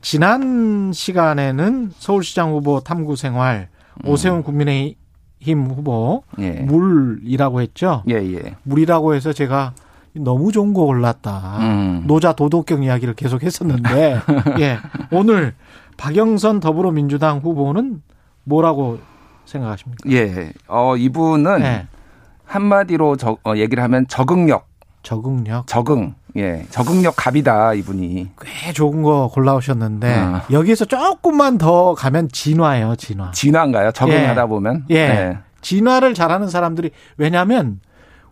지난 시간에는 서울시장 후보 탐구 생활 음. 오세훈 국민의힘 후보 예. 물이라고 했죠. 예, 예. 물이라고 해서 제가 너무 좋은 거 골랐다. 음. 노자 도덕경 이야기를 계속 했었는데 예. 오늘 박영선 더불어민주당 후보는 뭐라고 생각하십니까? 예. 어 이분은 예. 한마디로 저, 어, 얘기를 하면 적응력 적응력. 적응. 예. 적응력 갑이다, 이분이. 꽤 좋은 거 골라오셨는데, 어. 여기에서 조금만 더 가면 진화예요, 진화. 진화인가요? 적응하다 예. 보면? 예. 예. 진화를 잘하는 사람들이, 왜냐면,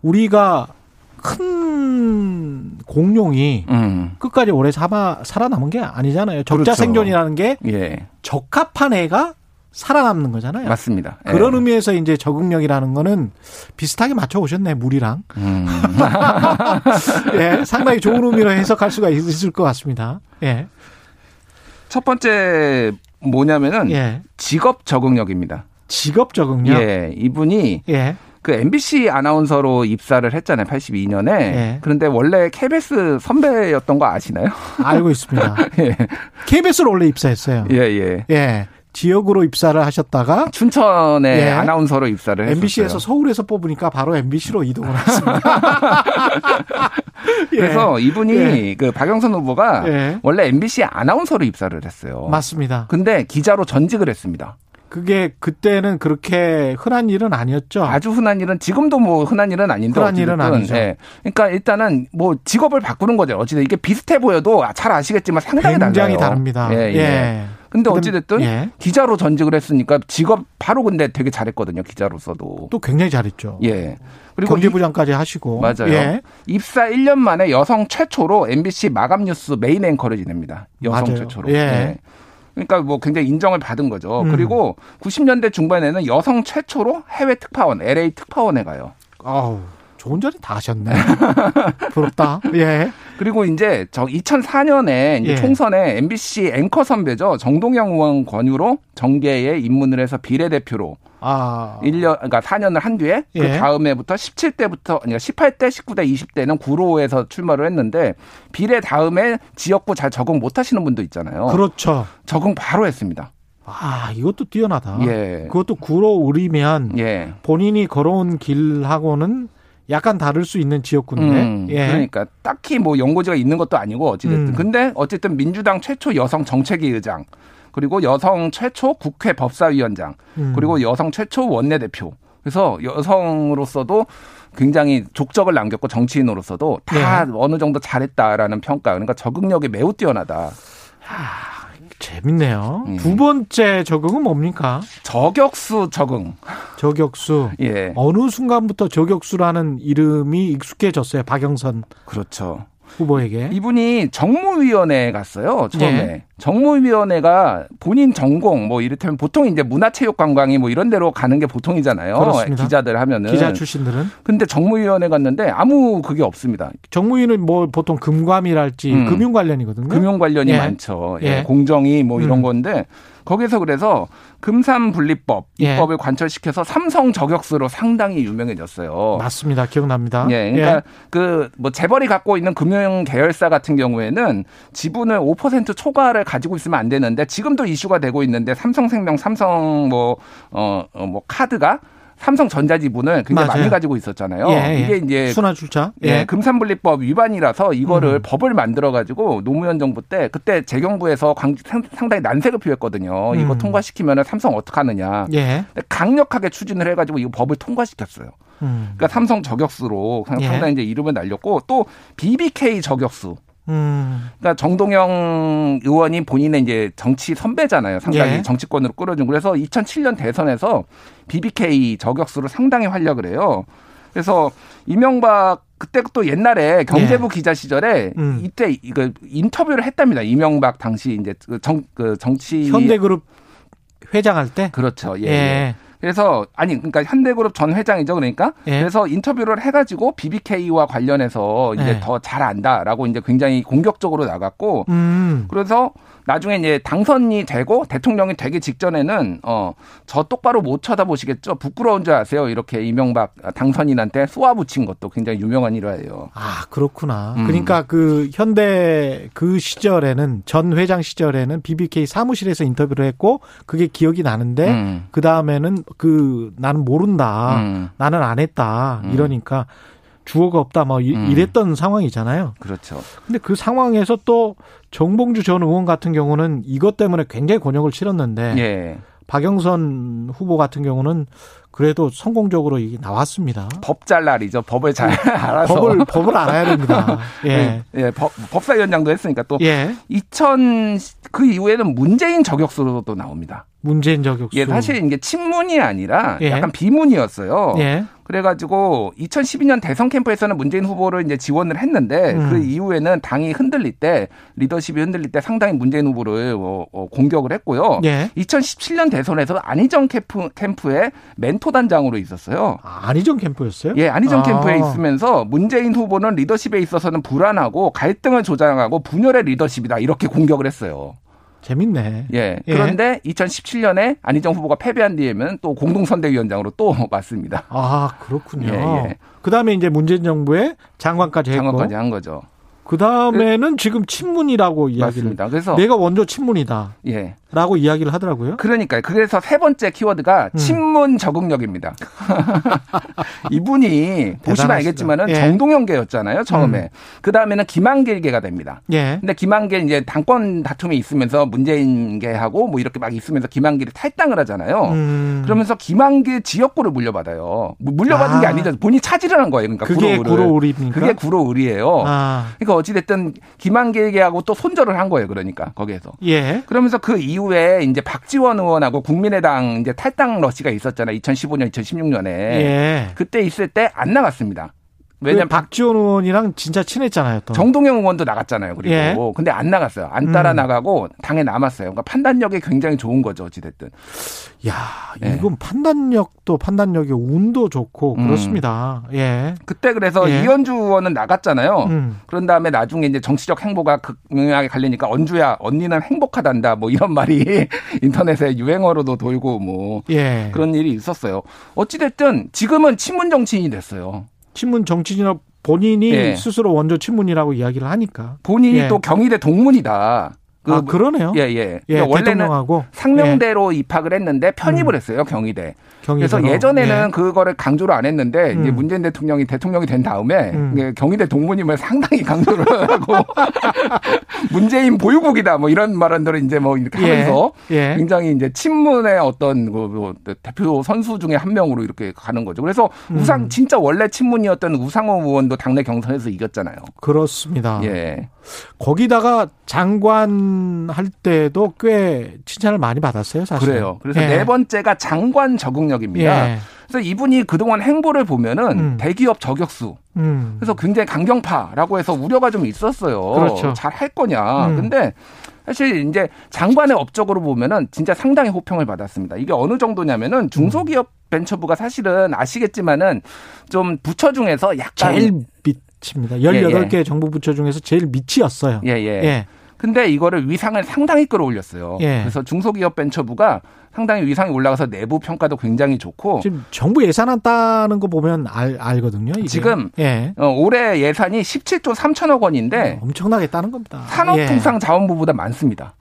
우리가 큰 공룡이 음. 끝까지 오래 살아, 살아 남은 게 아니잖아요. 적자 그렇죠. 생존이라는 게 예. 적합한 애가 살아남는 거잖아요. 맞습니다. 그런 예. 의미에서 이제 적응력이라는 거는 비슷하게 맞춰 오셨네 물이랑. 음. 예, 상당히 좋은 의미로 해석할 수가 있을 것 같습니다. 예. 첫 번째 뭐냐면은 예. 직업 적응력입니다. 직업 적응력. 예, 이분이 예. 그 MBC 아나운서로 입사를 했잖아요. 82년에. 예. 그런데 원래 KBS 선배였던 거 아시나요? 알고 있습니다. 예. KBS로 원래 입사했어요. 예, 예. 예. 지역으로 입사를 하셨다가 춘천에 예. 아나운서로 입사를 했어요. MBC에서 서울에서 뽑으니까 바로 MBC로 이동을 했습니다. 예. 그래서 이분이 예. 그 박영선 후보가 예. 원래 MBC 아나운서로 입사를 했어요. 맞습니다. 근데 기자로 전직을 했습니다. 그게 그때는 그렇게 흔한 일은 아니었죠. 아주 흔한 일은 지금도 뭐 흔한 일은 아닌데 흔한 일은 아니죠. 네. 그러니까 일단은 뭐 직업을 바꾸는 거죠. 어찌든 이게 비슷해 보여도 잘 아시겠지만 상당히 굉장히 달라요. 다릅니다. 예. 예. 예. 근데 어찌됐든 예. 기자로 전직을 했으니까 직업 바로 근데 되게 잘했거든요. 기자로서도. 또 굉장히 잘했죠. 예. 그리고 경제부장까지 하시고. 맞아요. 예. 입사 1년 만에 여성 최초로 MBC 마감 뉴스 메인 앵커를 지냅니다. 여성 맞아요. 최초로. 예. 예. 그러니까 뭐 굉장히 인정을 받은 거죠. 음. 그리고 90년대 중반에는 여성 최초로 해외 특파원, LA 특파원에 가요. 아우. 좋은 자리 다 하셨네. 부럽다. 예. 그리고 이제 저 2004년에 이제 예. 총선에 MBC 앵커 선배죠. 정동영 의원 권유로 정계에 입문을 해서 비례대표로 아. 1년, 그러니까 4년을 한 뒤에 그 예. 그 다음에부터 17대부터, 그러니까 18대, 19대, 20대는 구로에서 출마를 했는데 비례 다음에 지역구 잘 적응 못 하시는 분도 있잖아요. 그렇죠. 적응 바로 했습니다. 아, 이것도 뛰어나다. 예. 그것도 구로 우리면 예. 본인이 걸어온 길하고는 약간 다를 수 있는 지역구인데. 음, 예. 그러니까 딱히 뭐 연고지가 있는 것도 아니고 어찌됐든. 음. 근데 어쨌든 민주당 최초 여성 정책위 의장 그리고 여성 최초 국회 법사위원장 음. 그리고 여성 최초 원내대표. 그래서 여성으로서도 굉장히 족적을 남겼고 정치인으로서도 다 네. 어느 정도 잘했다라는 평가. 그러니까 적응력이 매우 뛰어나다. 하. 재밌네요. 음. 두 번째 적응은 뭡니까? 저격수 적응. 저격수. 예. 어느 순간부터 저격수라는 이름이 익숙해졌어요. 박영선. 그렇죠. 후보에게. 이분이 정무위원회에 갔어요. 처음에. 네. 정무위원회가 본인 전공 뭐 이를테면 보통 이제 문화체육관광이 뭐 이런 데로 가는 게 보통이잖아요. 그렇습니다. 기자들 하면은. 기자 출신들은. 근데 정무위원회 갔는데 아무 그게 없습니다. 정무위는 뭐 보통 금감이랄지 음. 금융 관련이거든요. 금융 관련이 예. 많죠. 예. 예. 공정이 뭐 이런 음. 건데 거기서 그래서 금산분리법 예. 입법을 관철시켜서 삼성 저격수로 상당히 유명해졌어요. 맞습니다. 기억납니다. 예, 그러니까 예. 그뭐 재벌이 갖고 있는 금융 계열사 같은 경우에는 지분을 5% 초과를 가지고 있으면 안 되는데 지금도 이슈가 되고 있는데 삼성생명, 삼성 뭐어뭐 어, 어, 뭐 카드가 삼성전자 지분을 굉장히 맞아요. 많이 가지고 있었잖아요. 예, 예. 이게 이제 순환 출자 예. 예. 금산분리법 위반이라서 이거를 음. 법을 만들어 가지고 노무현 정부 때 그때 재경부에서 상당히 난색을 표했거든요. 음. 이거 통과시키면 삼성 어떡 하느냐. 예. 강력하게 추진을 해 가지고 이거 법을 통과시켰어요. 음. 그러니까 삼성 저격수로 예. 상당히 이제 이름을 날렸고 또 BBK 저격수. 음. 그러니까 정동영 의원이 본인의 이제 정치 선배잖아요. 상당히 예. 정치권으로 끌어준. 그래서 2007년 대선에서 BBK 저격수로 상당히 활약을 해요. 그래서 이명박 그때 또 옛날에 경제부 예. 기자 시절에 음. 이때 이거 인터뷰를 했답니다. 이명박 당시 이제 그 정, 그 정치 현대그룹 회장할 때 그렇죠. 예. 예. 예. 그래서 아니 그러니까 현대그룹 전 회장이죠 그러니까 예. 그래서 인터뷰를 해가지고 BBK와 관련해서 이제 예. 더잘 안다라고 이제 굉장히 공격적으로 나갔고 음. 그래서 나중에 이제 당선이 되고 대통령이 되기 직전에는 어 저 똑바로 못 쳐다보시겠죠. 부끄러운 줄 아세요. 이렇게 이명박 당선인한테 쏘아붙인 것도 굉장히 유명한 일화예요. 아 그렇구나. 음. 그러니까 그 현대 그 시절에는 전 회장 시절에는 BBK 사무실에서 인터뷰를 했고 그게 기억이 나는데 음. 그 다음에는 그 나는 모른다. 음. 나는 안 했다. 음. 이러니까 주어가 없다 뭐 음. 이랬던 상황이잖아요. 그렇죠. 근데 그 상황에서 또 정봉주 전 의원 같은 경우는 이것 때문에 굉장히 곤욕을 치렀는데 예. 박영선 후보 같은 경우는 그래도 성공적으로 이게 나왔습니다. 법 잘 날이죠. 법을 잘 알아서. 법을, 법을 알아야 됩니다. 예. 네. 예. 법, 법사위원장도 했으니까 또. 예. 2000, 그 이후에는 문재인 저격수로도 나옵니다. 문재인 저격수. 예, 사실 이게 친문이 아니라 예. 약간 비문이었어요. 예. 그래가지고 2012년 대선 캠프에서는 문재인 후보를 이제 지원을 했는데 음. 그 이후에는 당이 흔들릴 때 리더십이 흔들릴 때 상당히 문재인 후보를 어, 어, 공격을 했고요. 예. 2017년 대선에서 안희정 캠프 캠프의 멘토 단장으로 있었어요. 아, 안희정 캠프였어요? 예, 안희정 아. 캠프에 있으면서 문재인 후보는 리더십에 있어서는 불안하고 갈등을 조장하고 분열의 리더십이다 이렇게 공격을 했어요. 재밌네. 예. 예. 그런데 2017년에 안희정 후보가 패배한 뒤에는 또 공동선대위원장으로 또 맞습니다. 아, 그렇군요. 예, 예. 그 다음에 이제 문재인 정부의 장관까지 했고. 장관까지 한 거죠. 그 다음에는 지금 친문이라고 이야기를. 맞습니다. 그래서 내가 먼저 친문이다. 예. 라고 이야기를 하더라고요. 그러니까요. 그래서 세 번째 키워드가 음. 친문 적응력입니다. 이분이 보시면 알겠지만은 예. 정동영계였잖아요. 처음에. 음. 그 다음에는 김한길계가 됩니다. 예. 근데 김한길 이제 당권 다툼이 있으면서 문재인계하고 뭐 이렇게 막 있으면서 김한길이 탈당을 하잖아요. 음. 그러면서 김한길 지역구를 물려받아요. 물려받은 아. 게 아니죠. 본인이 차지를 한 거예요. 그러니까 그게 구로의리입니까? 그게 구로의리예요. 아. 그러니까 어찌 됐든 김한길계하고 또 손절을 한 거예요. 그러니까 거기에서. 예. 그러면서 그 이후 이후에 이제 박지원 의원하고 국민의당 이제 탈당 러시가 있었잖아요. 2015년, 2016년에. 예. 그때 있을 때 안 나갔습니다. 왜냐면 박지원 의원이랑 진짜 친했잖아요. 또. 정동영 의원도 나갔잖아요. 그리고 예. 근데 안 나갔어요. 안 따라 음. 나가고 당에 남았어요. 그러니까 판단력이 굉장히 좋은 거죠. 어찌됐든. 야, 예. 이건 판단력도 판단력이 운도 좋고 음. 그렇습니다. 예. 그때 그래서 예. 이현주 의원은 나갔잖아요. 음. 그런 다음에 나중에 이제 정치적 행보가 극명하게 갈리니까 언주야 언니는 행복하단다 뭐 이런 말이 인터넷에 유행어로도 돌고 뭐 예. 그런 일이 있었어요. 어찌됐든 지금은 친문 정치인이 됐어요. 친문 정치인이나 본인이 예. 스스로 원조 친문이라고 이야기를 하니까 본인이 예. 또 경희대 동문이다. 그, 아, 그러네요. 예, 예. 예 그러니까 원래는 상명대로 예. 입학을 했는데 편입을 음. 했어요, 경희대. 그래서 예전에는 예. 그거를 강조를 안 했는데 음. 이제 문재인 대통령이 대통령이 된 다음에 음. 경희대 동문임을 상당히 강조를 하고 문재인 보유국이다 뭐 이런 말들을 이제 뭐 이렇게 예. 하면서 예. 굉장히 이제 친문의 어떤 그뭐 대표 선수 중에 한 명으로 이렇게 가는 거죠. 그래서 음. 우상 진짜 원래 친문이었던 우상호 의원도 당내 경선에서 이겼잖아요. 그렇습니다. 예. 거기다가 장관 할 때도 꽤 칭찬을 많이 받았어요, 사실. 그래요. 그래서 예. 네 번째가 장관 적응력입니다. 예. 그래서 이분이 그동안 행보를 보면은 음. 대기업 저격수. 음. 그래서 굉장히 강경파라고 해서 우려가 좀 있었어요. 그렇죠. 잘 할 거냐. 음. 근데 사실 이제 장관의 업적으로 보면은 진짜 상당히 호평을 받았습니다. 이게 어느 정도냐면은 중소기업 벤처부가 사실은 아시겠지만은 좀 부처 중에서 약간 제일 밑 입니다. 18개 예, 예. 정부 부처 중에서 제일 밑이었어요. 예, 예. 예. 근데 이거를 위상을 상당히 끌어올렸어요. 예. 그래서 중소기업 벤처부가 상당히 위상이 올라가서 내부 평가도 굉장히 좋고 지금 정부 예산안 따는 거 보면 알, 알거든요. 이게. 지금 예. 어, 올해 예산이 17조 3천억 원인데 어, 엄청나게 따는 겁니다. 산업통상자원부보다 예. 많습니다.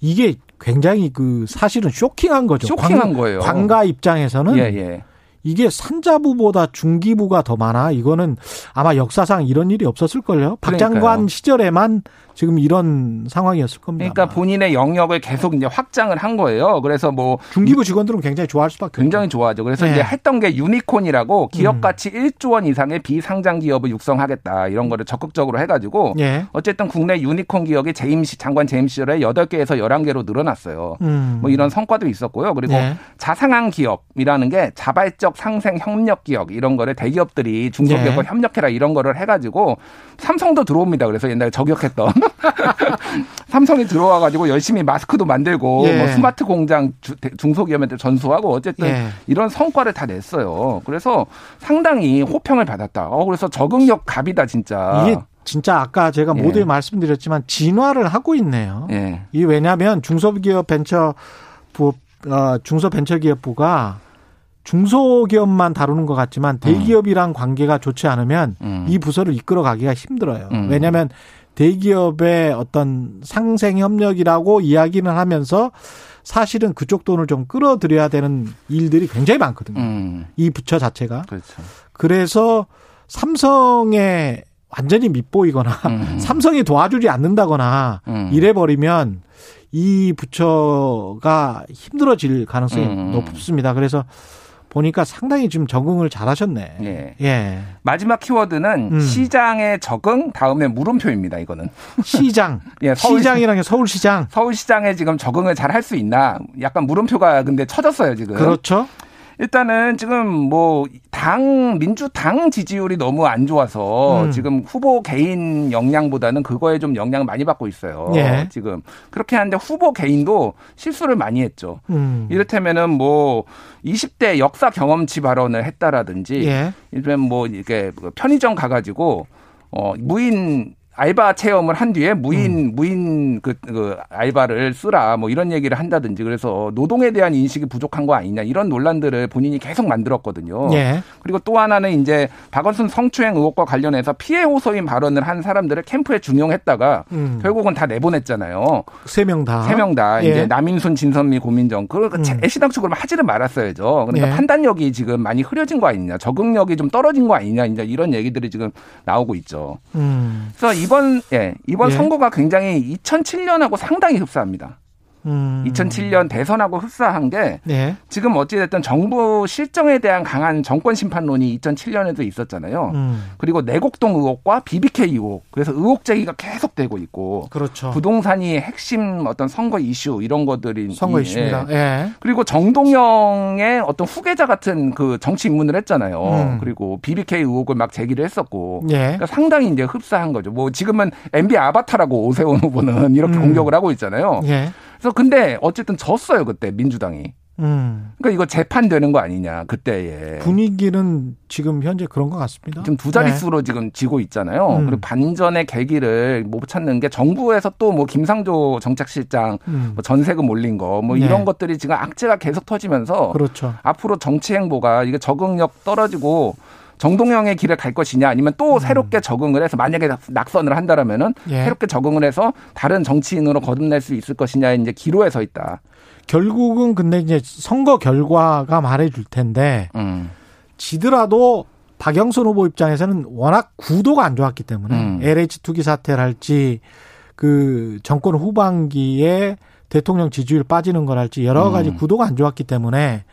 이게 굉장히 그 사실은 쇼킹한 거죠. 쇼킹한 관, 거예요. 관가 입장에서는 예, 예. 이게 산자부보다 중기부가 더 많아. 이거는 아마 역사상 이런 일이 없었을걸요. 박 장관 시절에만 지금 이런 상황이었을 겁니다. 그러니까 본인의 영역을 계속 이제 확장을 한 거예요. 그래서 뭐 중기부 직원들은 굉장히 좋아할 수밖에 굉장히. 좋아하죠. 그래서 네. 이제 했던 게 유니콘이라고 기업 음. 가치 음. 1조 원 이상의 비상장 기업을 육성하겠다 이런 거를 적극적으로 해가지고 네. 어쨌든 국내 유니콘 기업이 재임 시 장관 재임 시절에 8개에서 11개로 늘어났어요. 음. 뭐 이런 성과도 있었고요. 그리고 네. 자상한 기업이라는 게 자발적 상생 협력 기업 이런 거를 대기업들이 중소기업과 네. 협력해라 이런 거를 해가지고 삼성도 들어옵니다. 그래서 옛날에 저격했던 삼성이 들어와 가지고 열심히 마스크도 만들고 예. 뭐 스마트 공장 중소기업한테 전수하고 어쨌든 예. 이런 성과를 다 냈어요. 그래서 상당히 호평을 받았다. 어 그래서 적응력 갑이다 진짜. 이게 진짜 아까 제가 예. 모두에 말씀드렸지만 진화를 하고 있네요. 예. 이 왜냐하면 중소기업 벤처 부 어, 중소벤처기업부가 중소기업만 다루는 것 같지만 대기업이랑 관계가 좋지 않으면 음. 이 부서를 이끌어 가기가 힘들어요. 음. 왜냐하면 대기업의 어떤 상생 협력이라고 이야기는 하면서 사실은 그쪽 돈을 좀 끌어들여야 되는 일들이 굉장히 많거든요. 음. 이 부처 자체가. 그렇죠. 그래서 삼성에 완전히 밑보이거나 음. 삼성이 도와주지 않는다거나 음. 이래 버리면 이 부처가 힘들어질 가능성이 음. 높습니다. 그래서 보니까 상당히 지금 적응을 잘하셨네. 예. 예. 마지막 키워드는 음. 시장의 적응 다음에 물음표입니다. 이거는 시장. 예, 서울, 시장이랑 서울시장. 서울시장에 지금 적응을 잘 할 수 있나? 약간 물음표가 근데 쳐졌어요 지금. 그렇죠. 일단은 지금 뭐 당 민주당 지지율이 너무 안 좋아서 음. 지금 후보 개인 역량보다는 그거에 좀 영향을 많이 받고 있어요. 예. 지금 그렇게 하는데 후보 개인도 실수를 많이 했죠. 음. 이를테면은 뭐 20대 역사 경험치 발언을 했다라든지 예. 이를테면 뭐 이게 편의점 가가지고 어 무인 알바 체험을 한 뒤에 무인 음. 무인 그, 그 알바를 쓰라 뭐 이런 얘기를 한다든지 그래서 노동에 대한 인식이 부족한 거 아니냐 이런 논란들을 본인이 계속 만들었거든요. 예. 그리고 또 하나는 이제 박원순 성추행 의혹과 관련해서 피해 호소인 발언을 한 사람들을 캠프에 중용했다가 음. 결국은 다 내보냈잖아요. 세 명 다. 세 명 다. 예. 이제 남인순, 진선미, 고민정. 그걸 음. 애시당초로 하지를 말았어야죠. 그러니까 예. 판단력이 지금 많이 흐려진 거 아니냐, 적응력이 좀 떨어진 거 아니냐, 이제 이런 얘기들이 지금 나오고 있죠. 음. 그래서 이번 예 이번 예. 선거가 굉장히 2007년하고 상당히 흡사합니다. 음. 2007년 대선하고 흡사한 게 네. 지금 어찌됐든 정부 실정에 대한 강한 정권 심판론이 2007년에도 있었잖아요. 음. 그리고 내곡동 의혹과 BBK 의혹. 그래서 의혹 제기가 계속되고 있고. 그렇죠. 부동산이 핵심 어떤 선거 이슈 이런 것들이 선거 이슈입니다. 예. 그리고 정동영의 어떤 후계자 같은 그 정치 입문을 했잖아요. 음. 그리고 BBK 의혹을 막 제기를 했었고. 예. 그러니까 상당히 이제 흡사한 거죠. 뭐 지금은 MB 아바타라고 오세훈 후보는 이렇게 음. 공격을 하고 있잖아요. 예. 그래서 근데 어쨌든 졌어요 그때 민주당이. 음. 그러니까 이거 재판되는 거 아니냐 그때에 분위기는 지금 현재 그런 것 같습니다. 지금 두 자릿수로 네. 지금 지고 있잖아요. 음. 그리고 반전의 계기를 못 찾는 게 정부에서 또 뭐 김상조 정책실장 음. 뭐 전세금 올린 거뭐 네. 이런 것들이 지금 악재가 계속 터지면서 그렇죠. 앞으로 정치 행보가 이게 적응력 떨어지고 정동영의 길을 갈 것이냐 아니면 또 음. 새롭게 적응을 해서 만약에 낙선을 한다라면은 예. 새롭게 적응을 해서 다른 정치인으로 거듭날 수 있을 것이냐 이제 기로에 서 있다. 결국은 근데 이제 선거 결과가 말해줄 텐데 음. 지더라도 박영선 후보 입장에서는 워낙 구도가 안 좋았기 때문에 음. LH 투기 사태를 할지 그 정권 후반기에 대통령 지지율 빠지는 걸 할지 여러 가지 음. 구도가 안 좋았기 때문에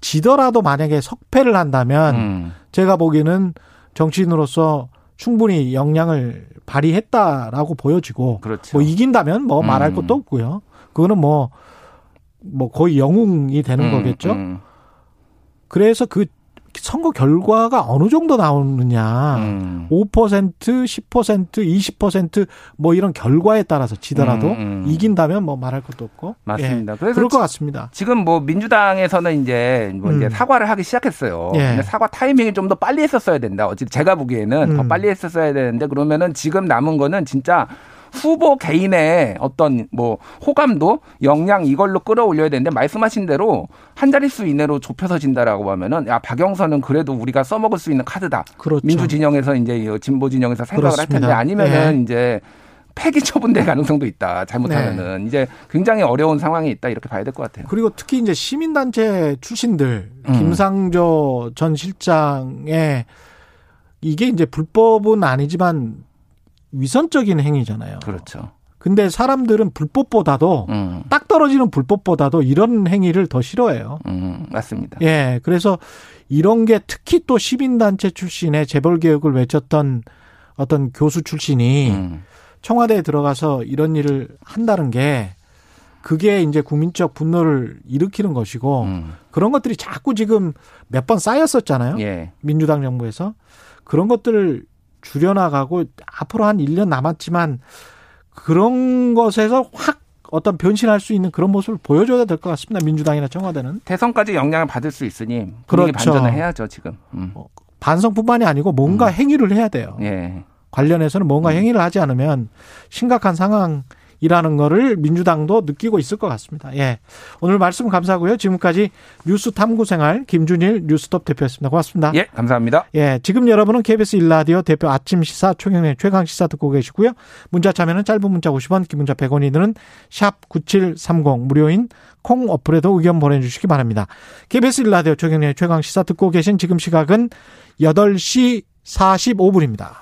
지더라도 만약에 석패를 한다면 음. 제가 보기에는 정치인으로서 충분히 역량을 발휘했다라고 보여지고 그렇죠. 뭐 이긴다면 뭐 말할 음. 것도 없고요. 그거는 뭐뭐 뭐 거의 영웅이 되는 음, 거겠죠. 음. 그래서 그 선거 결과가 어느 정도 나오느냐. 음. 5%, 10%, 20%뭐 이런 결과에 따라서 지더라도 음, 음. 이긴다면 뭐 말할 것도 없고. 맞습니다. 예. 그래서 그럴 것 같습니다. 지금 뭐 민주당에서는 이제 뭐 이제 음. 사과를 하기 시작했어요. 예. 사과 타이밍이 좀 더 빨리 했었어야 된다. 어찌 제가 보기에는 더 음. 빨리 했었어야 되는데 그러면은 지금 남은 거는 진짜 후보 개인의 어떤 뭐 호감도 역량 이걸로 끌어올려야 되는데 말씀하신 대로 한 자릿수 이내로 좁혀서 진다라고 하면은 야 박영선은 그래도 우리가 써먹을 수 있는 카드다. 그렇죠. 민주 진영에서 이제 진보 진영에서 생각을 그렇습니다. 할 텐데 아니면은 네. 이제 폐기 처분될 가능성도 있다. 잘못하면은 네. 이제 굉장히 어려운 상황이 있다 이렇게 봐야 될 것 같아요. 그리고 특히 이제 시민단체 출신들 음. 김상조 전 실장의 이게 이제 불법은 아니지만 위선적인 행위잖아요. 그렇죠. 근데 사람들은 불법보다도 음. 딱 떨어지는 불법보다도 이런 행위를 더 싫어해요. 음, 맞습니다. 예, 그래서 이런 게 특히 또 시민단체 출신의 재벌 개혁을 외쳤던 어떤 교수 출신이 음. 청와대에 들어가서 이런 일을 한다는 게 그게 이제 국민적 분노를 일으키는 것이고 음. 그런 것들이 자꾸 지금 몇 번 쌓였었잖아요. 예. 민주당 정부에서 그런 것들을 줄여나가고 앞으로 한 1년 남았지만 그런 것에서 확 어떤 변신할 수 있는 그런 모습을 보여줘야 될 것 같습니다. 민주당이나 청와대는 대선까지 영향을 받을 수 있으니 그렇죠. 반전을 해야죠 지금. 음. 어, 반성뿐만이 아니고 뭔가 음. 행위를 해야 돼요. 예. 관련해서는 뭔가 음. 행위를 하지 않으면 심각한 상황. 이라는 거를 민주당도 느끼고 있을 것 같습니다. 예. 오늘 말씀 감사하고요. 지금까지 뉴스 탐구 생활 김준일 뉴스톱 대표였습니다. 고맙습니다. 예, 감사합니다. 예. 지금 여러분은 KBS 일라디오 대표 아침 시사 총영의 최강 시사 듣고 계시고요. 문자 참여는 짧은 문자 50원, 긴 문자 100원이 드는 샵 9730 무료인 콩 어플에도 의견 보내 주시기 바랍니다. KBS 일라디오 최경의 최강 시사 듣고 계신 지금 시각은 8시 45분입니다.